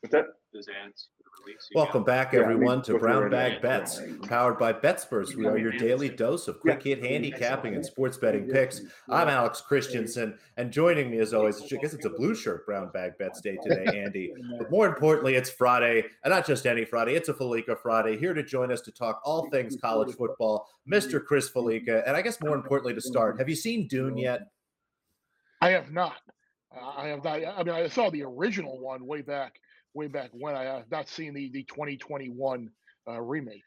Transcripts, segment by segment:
What's that? Those ads. Welcome back, Yeah, I everyone, mean, to Brown Bag. Bets, powered by BetSperts. We are your daily dose of quick hit handicapping and sports betting picks. I'm Alex Christensen, and joining me, as always, I guess it's a blue shirt Brown Bag Bets day today, Andy. But more importantly, it's Friday, and not just any Friday, it's a Fallica Friday. Here to join us to talk all things college football, Mr. Chris Fallica. And I guess more importantly, to start, have you seen Dune yet? I have not. Uh, I have not. I mean, I saw the original one way back, way back when. I have not seen the the 2021 uh, remake.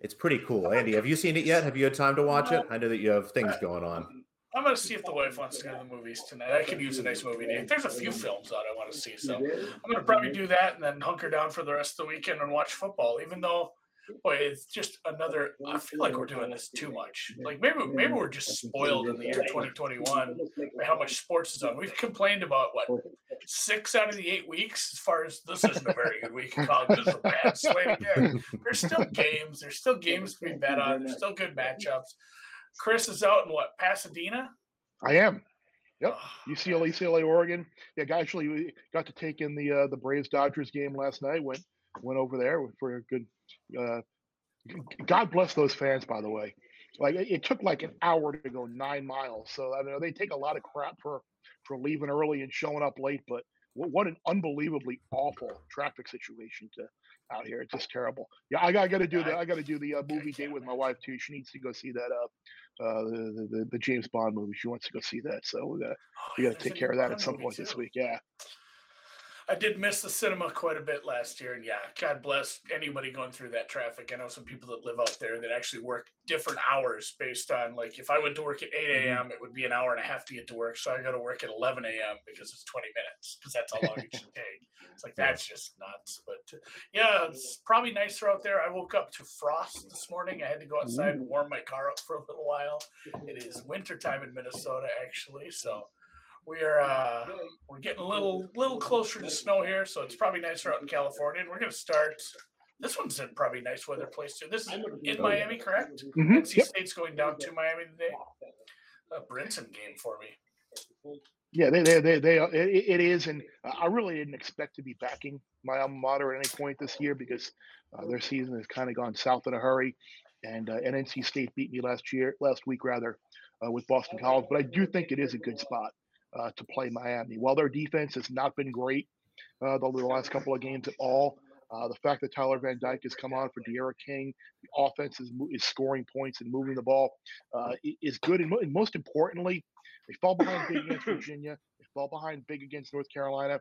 It's pretty cool. Andy, have you seen it yet? Have you had time to watch it? I know that you have things going on. I'm gonna see if the wife wants to go to the movies tonight. I could use a nice movie day. There's a few films that I want to see, so I'm gonna probably do that and then hunker down for the rest of the weekend and watch football. Even though, boy, it's just another. I feel like we're doing this too much. Like maybe maybe we're just spoiled in the year 2021 by how much sports is on. We've complained about what six out of the eight weeks. As far as this isn't a very good week in college, this is a bad slate again. There's still games. There's still games to be bet on. There's still good matchups. Chris is out in what Pasadena. I am. Yep. UCLA, UCLA, Oregon. Yeah, I actually got to take in the uh, the Braves Dodgers game last night. Went went over there for a good. Uh, God bless those fans, by the way. Like it, it took like an hour to go nine miles. So I know they take a lot of crap for for leaving early and showing up late, but what, what an unbelievably awful traffic situation to out here. It's just terrible. Yeah, I, got- I got to do the I got to do the uh, movie date with my wife too. She needs to go see that uh, uh the, the the James Bond movie. She wants to go see that, so we got we got to take care of that at some point this week. Yeah. I did miss the cinema quite a bit last year, and yeah, God bless anybody going through that traffic. I know some people that live out there that actually work different hours based on like if I went to work at 8 mm-hmm. a.m., it would be an hour and a half to get to work. So I go to work at 11 a.m. because it's 20 minutes because that's how long it should take. It's like that's just nuts. But yeah, it's probably nicer out there. I woke up to frost this morning. I had to go outside and mm. warm my car up for a little while. It is wintertime in Minnesota actually, so we are uh, we're getting a little little closer to snow here, so it's probably nicer out in California. And we're going to start. This one's in probably nice weather place too. This is in Miami, correct? Mhm, NC yep. State's going down to Miami today. A Brinson game for me. Yeah, they they they, they uh, it, it is, and I really didn't expect to be backing my alma mater at any point this year because uh, their season has kind of gone south in a hurry, and uh, and NC State beat me last year, last week rather, uh, with Boston College. But I do think it is a good spot uh, to play Miami. While their defense has not been great uh, the, the last couple of games at all, uh, the fact that Tyler Van Dyke has come on for D'Eriq King, the offense is, is scoring points and moving the ball uh, is good, and, mo- and most importantly. They fall behind big against Virginia. They fall behind big against North Carolina,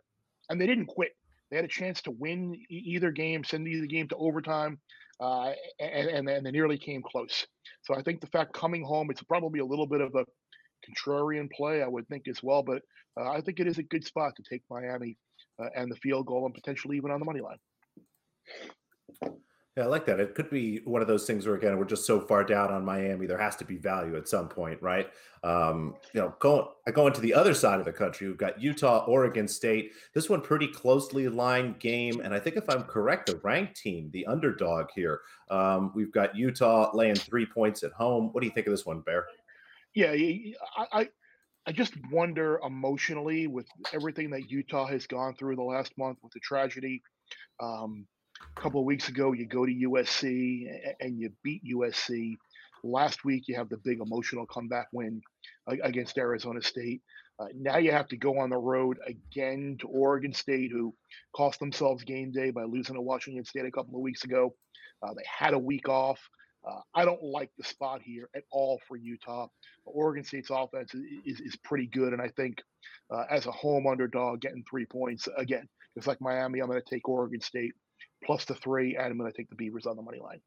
and they didn't quit. They had a chance to win e- either game, send either game to overtime, uh, and, and and they nearly came close. So I think the fact coming home, it's probably a little bit of a contrarian play, I would think as well. But uh, I think it is a good spot to take Miami uh, and the field goal, and potentially even on the money line. Yeah, I like that. It could be one of those things where again we're just so far down on Miami, there has to be value at some point, right? Um, you know, going going to the other side of the country, we've got Utah, Oregon State. This one pretty closely aligned game, and I think if I'm correct, the ranked team, the underdog here. Um, we've got Utah laying three points at home. What do you think of this one, Bear? Yeah, I, I just wonder emotionally with everything that Utah has gone through the last month with the tragedy. Um, a couple of weeks ago, you go to USC and you beat USC. Last week, you have the big emotional comeback win against Arizona State. Uh, now you have to go on the road again to Oregon State, who cost themselves game day by losing to Washington State a couple of weeks ago. Uh, they had a week off. Uh, I don't like the spot here at all for Utah. Oregon State's offense is, is, pretty good, and I think uh, as a home underdog, getting three points again, just like Miami, I'm going to take Oregon State plus the three, and I'm going to take the Beavers on the money line.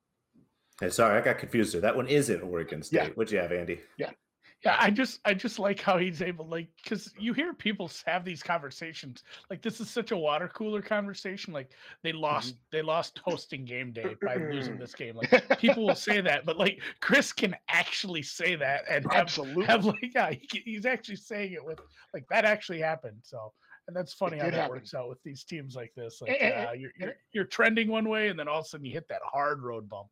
Hey, sorry, I got confused there. That one is at Oregon State. Yeah. What'd you have, Andy? Yeah, I just I just like how he's able like because you hear people have these conversations like this is such a water cooler conversation like they lost they lost hosting game day by losing this game like people will say that but like Chris can actually say that and have, Absolutely. have like yeah he, he's actually saying it with like that actually happened so and that's funny how that happen. works out with these teams like this like And- and- uh, you're, you're you're trending one way and then all of a sudden you hit that hard road bump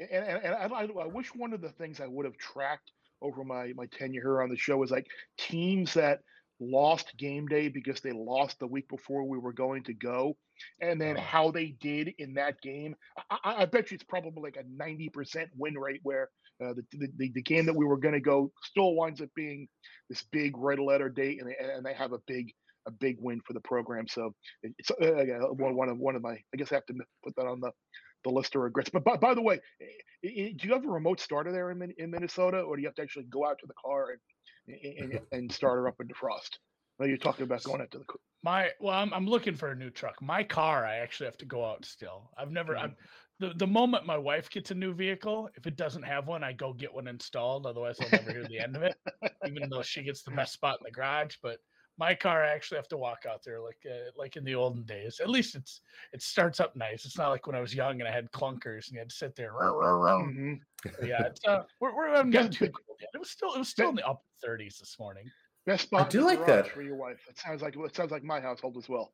and, and, and I, I wish one of the things I would have tracked over my my tenure here on the show is like teams that lost game day because they lost the week before we were going to go, and then how they did in that game. I, I, bet you it's probably like a ninety percent win rate where uh, the, the the the game that we were going to go still winds up being this big red letter date, and they, and they have a big a big win for the program. So it's uh, one one of one of my. I guess I have to put that on the the list of regrets. But by, by the way, i- i- do you have a remote starter there in, in Minnesota, or do you have to actually go out to the car and and, and start her up in defrost? No, you're talking about going out to the. My well, I'm I'm looking for a new truck. My car, I actually have to go out still. I've never. Mhm. I've, the the moment my wife gets a new vehicle, if it doesn't have one, I go get one installed. Otherwise, I'll never hear the end of it. Even though she gets the best spot in the garage, but my car, I actually have to walk out there like uh, like in the olden days. At least it's it starts up nice. It's not like when I was young and I had clunkers and you had to sit there. "Row, row, row." Mhm. Yeah, it's uh, we're we're haven't gotten too cold yet. It was still it was still in the upper 30s this morning. Best spot. do like that. for your wife. It sounds like it sounds like my household as well.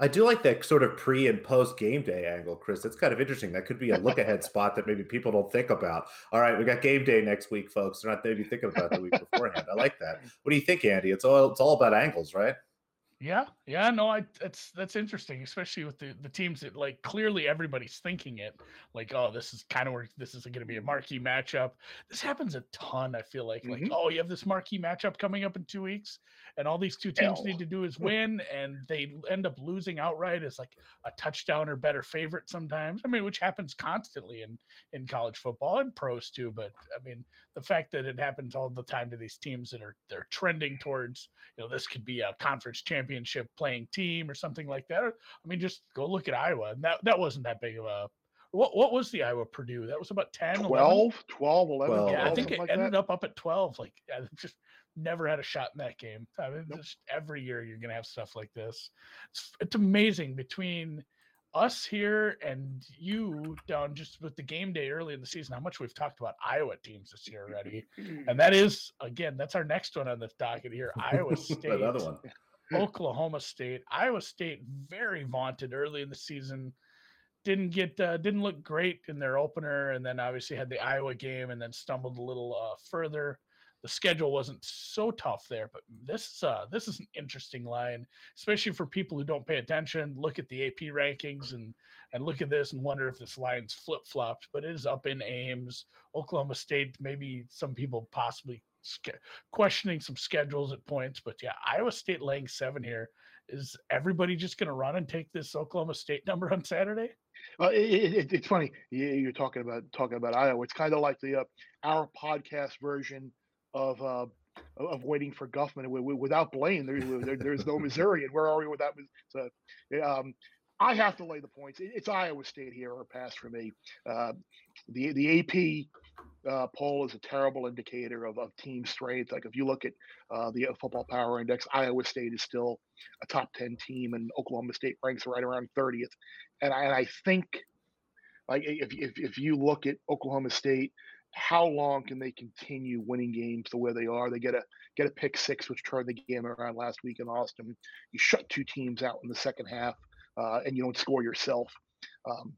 I do like that sort of pre and post game day angle, Chris. That's kind of interesting. That could be a look ahead spot that maybe people don't think about. All right, we got game day next week, folks. They're not maybe thinking about the week beforehand. I like that. What do you think, Andy? It's all it's all about angles, right? Yeah, yeah, no, I that's that's interesting, especially with the the teams that like clearly everybody's thinking it, like, oh, this is kind of where this is going to be a marquee matchup. This happens a ton. I feel like, like, Mhm. oh, you have this marquee matchup coming up in two weeks, and all these two teams Hell. need to do is win, and they end up losing outright as like a touchdown or better favorite sometimes. I mean, which happens constantly in in college football and pros too. But I mean, the fact that it happens all the time to these teams that are they're trending towards you know this could be a conference championship playing team or something like that. Or, I mean, just go look at Iowa, and that that wasn't that big of a. What what was the Iowa Purdue? That was about 10, 11? 12, 12, 11, Well, Yeah, I think it like ended that. up up at twelve. Like, I just never had a shot in that game. I mean, just every year you're gonna have stuff like this. It's, it's amazing between us here and you down just with the game day early in the season how much we've talked about Iowa teams this year already. And that is again, that's our next one on the docket here. Iowa State, Another one. Oklahoma State. Iowa State very vaunted early in the season. Didn't get uh, didn't look great in their opener, and then obviously had the Iowa game, and then stumbled a little uh, further. The schedule wasn't so tough there, but this uh, this is an interesting line, especially for people who don't pay attention. Look at the AP rankings and and look at this and wonder if this line's flip flopped. But it is up in Ames, Oklahoma State. Maybe some people possibly questioning some schedules at points, but yeah, Iowa State laying seven here. Is everybody just going to run and take this Oklahoma State number on Saturday? Uh, it, it, it- it's funny. You- You're talking about talking about Iowa. It's kind of like the uh, our podcast version of uh, of waiting for Guffman. Wi- wi- Without Blaine, there, there, there's no Missouri, and where are we without? So, um, I have to lay the points. It- It's Iowa State here or pass for me. Uh, the the AP uh, poll is a terrible indicator of, of team strength. Like if you look at uh, the Football Power Index, Iowa State is still a top ten team, and Oklahoma State ranks right around thirtieth. And I, and I think, like if, if if you look at Oklahoma State, how long can they continue winning games the way they are? They get a get a pick six, which turned the game around last week in Austin. You shut two teams out in the second half, uh, and you don't score yourself. Um,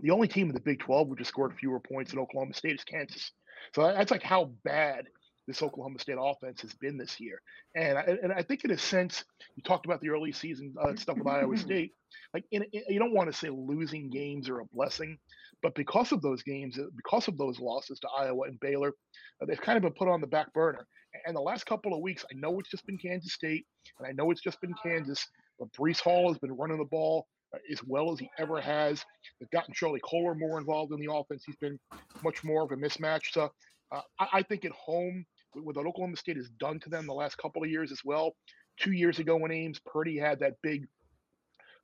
the only team in the Big 12 which has scored fewer points than Oklahoma State is Kansas. So that's like how bad this Oklahoma State offense has been this year. And I, and I think in a sense, you talked about the early season uh, stuff with Iowa State. Like in, in, you don't want to say losing games are a blessing, but because of those games, uh, because of those losses to Iowa and Baylor, uh, they've kind of been put on the back burner. And the last couple of weeks, I know it's just been Kansas State, and I know it's just been Kansas, but Breece Hall has been running the ball as well as he ever has. They've gotten Charlie Kolar more involved in the offense. He's been much more of a mismatch. So uh, I, I think at home, what Oklahoma State has done to them the last couple of years as well. Two years ago when Ames Purdy had that big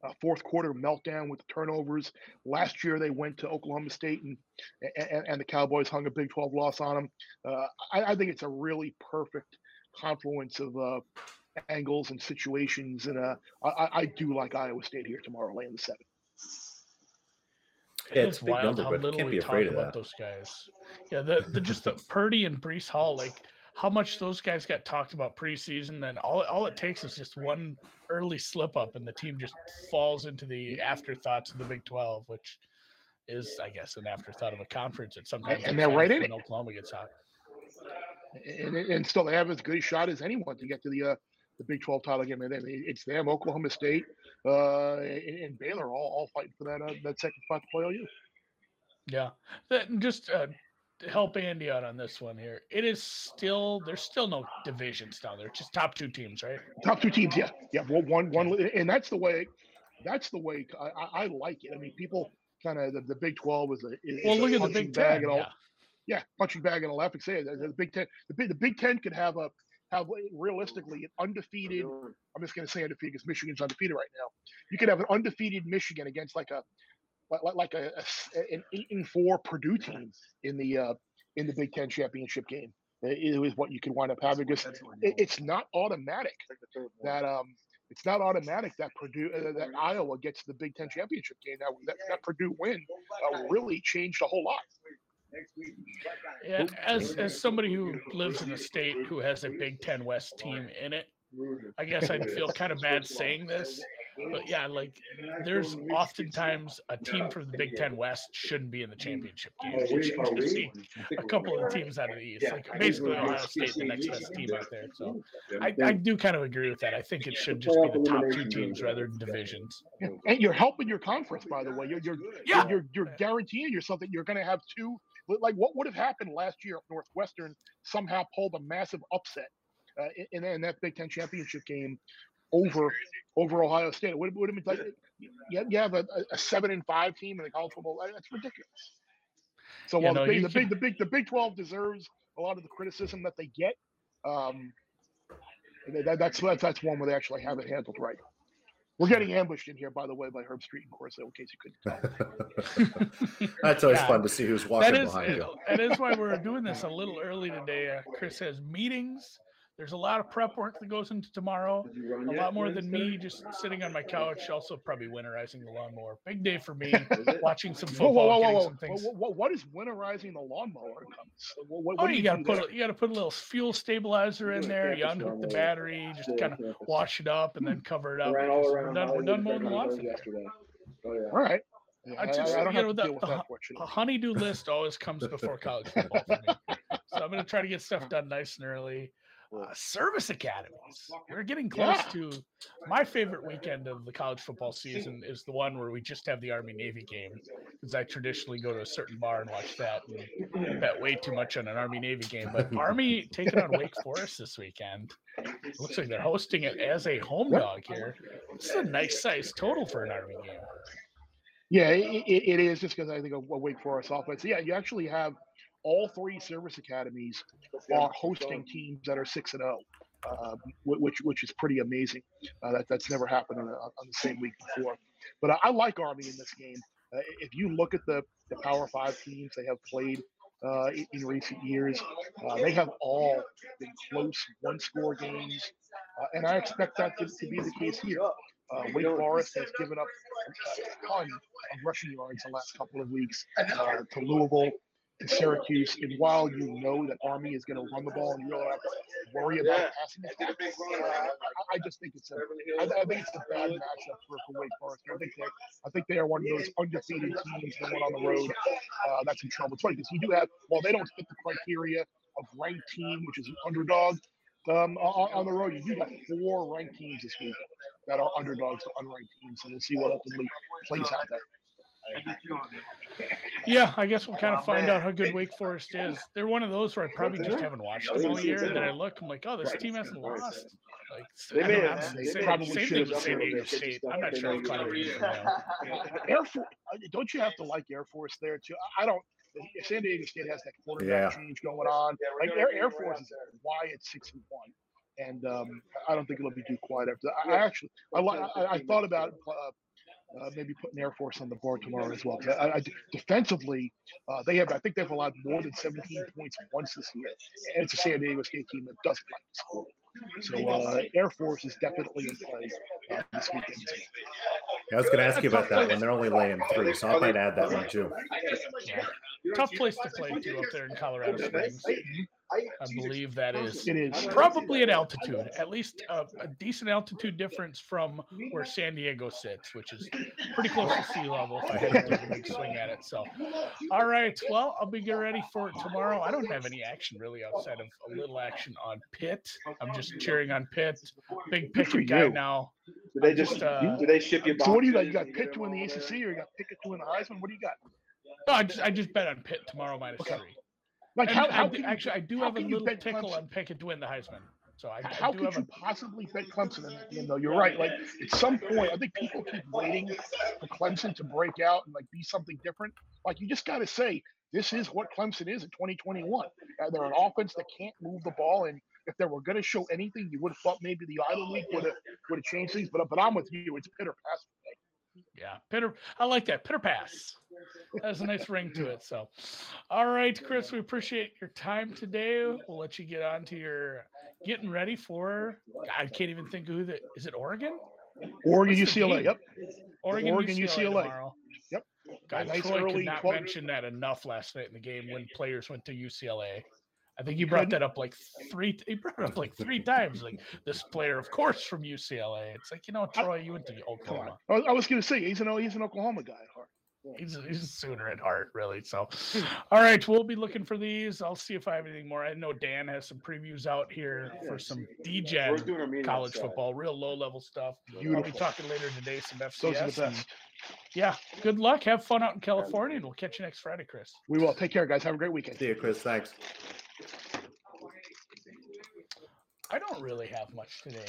uh, fourth quarter meltdown with the turnovers. Last year they went to Oklahoma State and and, and the Cowboys hung a Big 12 loss on them. Uh, I, I think it's a really perfect confluence of uh, angles and situations, and uh, I, I- I do like Iowa State here tomorrow, laying the seven. Yeah, It it's a big wild number, how but little can't we be talk afraid about those guys. Yeah, the, the just the Purdy and Breece Hall, like how much those guys got talked about preseason. Then all all it takes is just one early slip up, and the team just falls into the afterthoughts of the Big Twelve, which is, I guess, an afterthought of a conference. That sometimes and they're right in when Oklahoma gets hot. and, and still they have as good a shot as anyone to get to the uh, the Big 12 title game. And it's them, Oklahoma State, uh, and, and Baylor all, all fighting for that uh, that second spot to play OU. Yeah, that, just uh, help Andy out on this one here. It is still there's still no divisions down there. Just top two teams, right? Top two teams, yeah, yeah. Well, one, one, and that's the way. That's the way I, I like it. I mean, people kind of the, the, Big Twelve is a is well. Look at the Big Ten. And all, yeah. yeah, punching bag and a laughing say the, Big Ten. The Big the Big Ten could have a have realistically an undefeated. I'm just going to say undefeated because Michigan's undefeated right now. You could have an undefeated Michigan against like a like, like a, a, an eight and four Purdue team in the uh, in the Big Ten championship game. It is what you could wind up having because it, it's not automatic that um it's not automatic that Purdue uh, that Iowa gets the Big Ten championship game. That that, that Purdue win uh, really changed a whole lot. Yeah, as as somebody who lives in a state who has a Big Ten West team in it, I guess I'd feel kind of bad saying this, but yeah, like there's oftentimes a team from the Big Ten West shouldn't be in the championship game. You should see a couple of teams out of the East, like basically Ohio State, the next best team out there. So I, I do kind of agree with that. I think it should just be the top two teams rather than divisions. And you're helping your conference, by the way. You're you're yeah. you're, you're guaranteeing yourself that you're going to have two. Like what would have happened last year if Northwestern somehow pulled a massive upset uh, in, in that Big Ten championship game over over Ohio State. It would, would have been like you, you have a, a, seven and five team in the college football. That's ridiculous. So while yeah, no, the, big, the big the big the Big Twelve deserves a lot of the criticism that they get, um, that, that's that's that's one where they actually have it handled right. We're getting ambushed in here, by the way, by Herbstreit and Corso, in case you couldn't That's always yeah. fun to see who's walking that is, behind you. That is why we're doing this a little early today. Uh, Chris has meetings there's a lot of prep work that goes into tomorrow. A lot more than me just sitting on my couch. Also, probably winterizing the lawnmower. Big day for me. watching some football. Whoa, whoa, whoa, whoa. What, what is winterizing the lawnmower? What, what, oh, you, you got to put a, you got to put a little fuel stabilizer in there. You unhook the battery, just kind of wash it up, and then cover it up. We're done. We're done mowing the lawn today. Oh, All right. I just, I, I don't you know, the, the, the honeydew list always comes before college football for me. So I'm going to try to get stuff done nice and early uh, service academies. We're getting close yeah. to my favorite weekend of the college football season is the one where we just have the Army Navy game because I traditionally go to a certain bar and watch that and bet way too much on an Army Navy game. But Army taking on Wake Forest this weekend. Looks like they're hosting it as a home dog here. It's a nice size total for an Army game. Yeah, it, it is just because I think of Wake Forest offense. Yeah, you actually have all three service academies are hosting teams that are six and zero, oh, uh, which which is pretty amazing. Uh, that that's never happened on, a, on, the same week before. But I, I like Army in this game. Uh, if you look at the the Power Five teams they have played uh, in, in, recent years, uh, they have all been close one score games, and I expect that to, to be the case here. Wake Forest has given up a ton of rushing yards the last couple of weeks to Louisville to Syracuse, and while you know that Army is going to run the ball and you don't have to worry about passing attack, uh, I, I, just think it's a, I, I think it's a bad matchup for, for Wake Forest. I think they, I think they are one of those undefeated teams that went on the road. Uh, that's in trouble. It's funny because you do have, while they don't fit the criteria of ranked team, which is an underdog. Um, on, on the road, you do have four ranked teams this week that are underdogs to unranked teams, and we'll see what ultimately plays out there. Yeah, I guess we'll kind of find out how good Wake Forest is. They're one of those where I probably just haven't watched them all year. And then I look, I'm like, oh, this team hasn't lost. Like, they may have, they same, probably same thing with San Diego State. I'm not sure if Air Force, don't you have to like Air Force there too? I don't. San Diego State has that quarterback yeah. change going on. Like Air, Air Force is why it's six and one and um, I don't think it'll be too quiet after. That. I actually, I, I, I thought about uh, uh, maybe putting Air Force on the board tomorrow as well. I, I, defensively, uh, they have I think they've allowed more than 17 points once this year, and it's a San Diego State team that doesn't like to score. So uh, Air Force is definitely in play uh, this weekend. I was going to ask you about that one. They're only laying three, so I might add that one too. Yeah. Tough place to play too up there in Colorado Springs. I believe that is, It is. probably at altitude, at least a, a, decent altitude difference from where San Diego sits, which is pretty close to sea level. If I had to take a big swing at it, so all right. Well, I'll be getting ready for tomorrow. I don't have any action really outside of a little action on Pitt. I'm just cheering on Pitt. Big Pickett guy now. Do they just, uh, do they ship you? So what do you got? You got Pitt to win the ACC, or you got Pickett to win the Heisman? What do you got? No, I just I just bet on Pitt tomorrow minus okay. three. Like how, how I, actually I do have a little tickle Clemson? on Pickett to win the Heisman. So I, how I could you a... possibly bet Clemson in that game though? You're right. Like at some point, I think people keep waiting for Clemson to break out and like be something different. Like you just got to say this is what Clemson is in 2021. Uh, they're an offense that can't move the ball, and if they were going to show anything, you would have thought maybe the idle week would have would have changed things. But but I'm with you. It's pitter pass. Yeah, pitter. I like that pitter pass. Has a nice ring to it. So, all right, Chris, we appreciate your time today. We'll let you get on to your getting ready for. I can't even think who that is. It Oregon. Oregon UCLA. Yep. Oregon, Oregon UCLA. UCLA. Yep. God, nice Troy early could not 12... mention that enough last night in the game when players went to UCLA. I think you brought that up like three. He brought it up like three times. Like this player, of course, from UCLA. It's like you know, Troy, you went to Oklahoma. I was going to say he's an he's an Oklahoma guy. He's he's a Sooner at heart, really. So, all right, we'll be looking for these. I'll see if I have anything more. I know Dan has some previews out here for some DJ college football, real low level stuff. Beautiful. I'll be talking later today some FCS. And, yeah, good luck. Have fun out in California, and we'll catch you next Friday, Chris. We will. Take care, guys. Have a great weekend. See you, Chris. Thanks. I don't really have much today.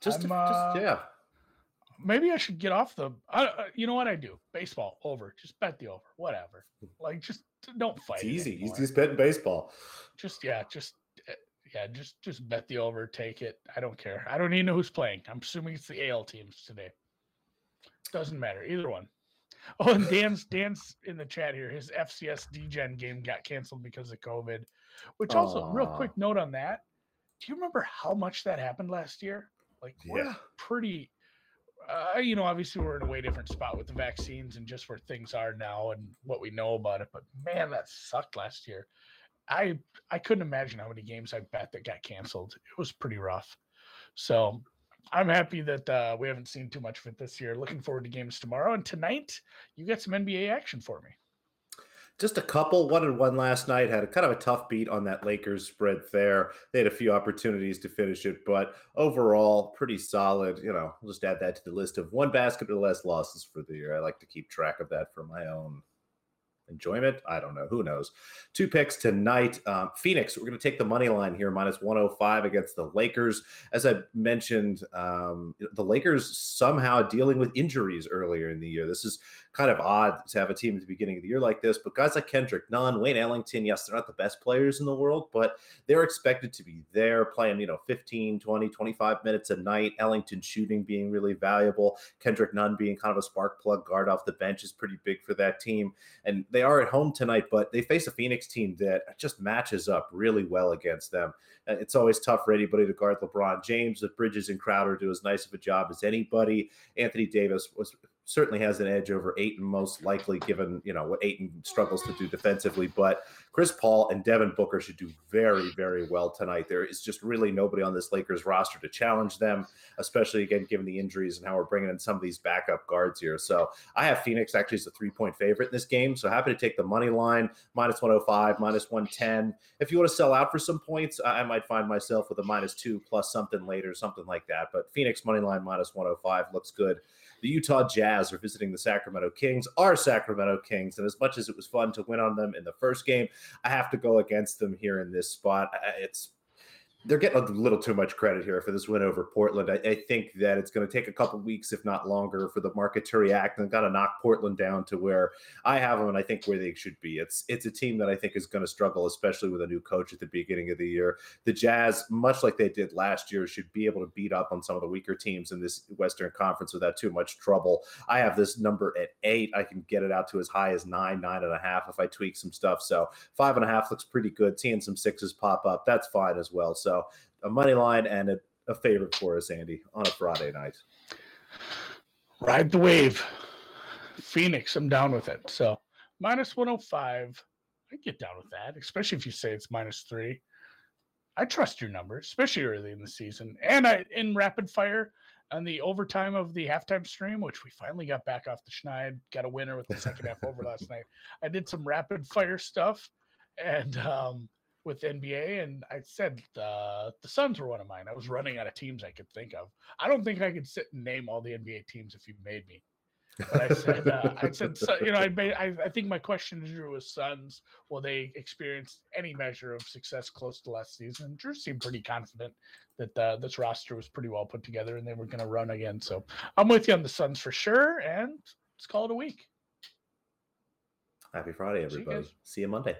Just, to, uh, just yeah. Maybe I should get off the. Uh, you know what I do? Baseball over. Just bet the over. Whatever. Like just don't fight. It's easy. He's, betting baseball. Just yeah. Just eh, yeah. Just just bet the over. Take it. I don't care. I don't even know who's playing. I'm assuming it's the AL teams today. Doesn't matter. Either one. Oh, and Dan's Dan's in the chat here. His FCS DGen game got canceled because of COVID. Which also, Aww. real quick note on that do you remember how much that happened last year? Like, we're yeah. pretty, uh, you know, obviously we're in a way different spot with the vaccines and just where things are now and what we know about it. But man, that sucked last year. I I couldn't imagine how many games I bet that got canceled. It was pretty rough. So I'm happy that uh, we haven't seen too much of it this year. Looking forward to games tomorrow and tonight. You got some NBA action for me just a couple. One and one last night had a kind of a tough beat on that Lakers spread there. They had a few opportunities to finish it, but overall, pretty solid. You know, I'll just add that to the list of one basket or less losses for the year. I like to keep track of that for my own enjoyment. I don't know. Who knows? Two picks tonight. Um, Phoenix, we're going to take the money line here, minus 105 against the Lakers. As I mentioned, um, the Lakers somehow dealing with injuries earlier in the year. This is kind of odd to have a team at the beginning of the year like this, but guys like Kendrick Nunn, Wayne Ellington, yes, they're not the best players in the world, but they're expected to be there playing, you know, 15, 20, 25 minutes a night. Ellington shooting being really valuable. Kendrick Nunn being kind of a spark plug guard off the bench is pretty big for that team. And they are at home tonight, but they face a Phoenix team that just matches up really well against them. Uh, it's always tough for anybody to guard LeBron James. But Bridges and Crowder do as nice of a job as anybody. Anthony Davis was certainly has an edge over Ayton, most likely, given you know what Ayton struggles to do defensively. But Chris Paul and Devin Booker should do very, very well tonight. There is just really nobody on this Lakers roster to challenge them, especially again given the injuries and how we're bringing in some of these backup guards here. So I have Phoenix actually as a three point favorite in this game. So happy to take the money line minus 105, minus 110. If you want to sell out for some points, I might find myself with a minus two plus something later, something like that. But Phoenix money line minus 105 looks good the Utah Jazz are visiting the Sacramento Kings, our Sacramento Kings. And as much as it was fun to win on them in the first game, I have to go against them here in this spot. It's they're getting a little too much credit here for this win over Portland. I, I think that it's going to take a couple weeks, if not longer, for the market to react and got to knock Portland down to where I have them and I think where they should be. It's it's a team that I think is going to struggle, especially with a new coach at the beginning of the year. The Jazz, much like they did last year, should be able to beat up on some of the weaker teams in this Western Conference without too much trouble. I have this number at eight. I can get it out to as high as nine, nine and a half if I tweak some stuff. So five and a half looks pretty good. Seeing some sixes pop up, that's fine as well. So a money line and a, a favorite for us, Andy, on a Friday night. Ride the wave. Phoenix, I'm down with it. So minus 105. I get down with that, especially if you say it's minus three. I trust your numbers, especially early in the season. And I in rapid fire on the overtime of the halftime stream, which we finally got back off the schneid, got a winner with the second half over last night. I did some rapid fire stuff and um with NBA, and I said uh, the Suns were one of mine. I was running out of teams I could think of. I don't think I could sit and name all the NBA teams if you made me. But I said, uh, I said, you know, I, made, I, I think my question to Drew was Suns. Will they experience any measure of success close to last season? Drew seemed pretty confident that uh, this roster was pretty well put together and they were going to run again. So I'm with you on the Suns for sure. And let's call it a week. Happy Friday, everybody. See you, See you Monday.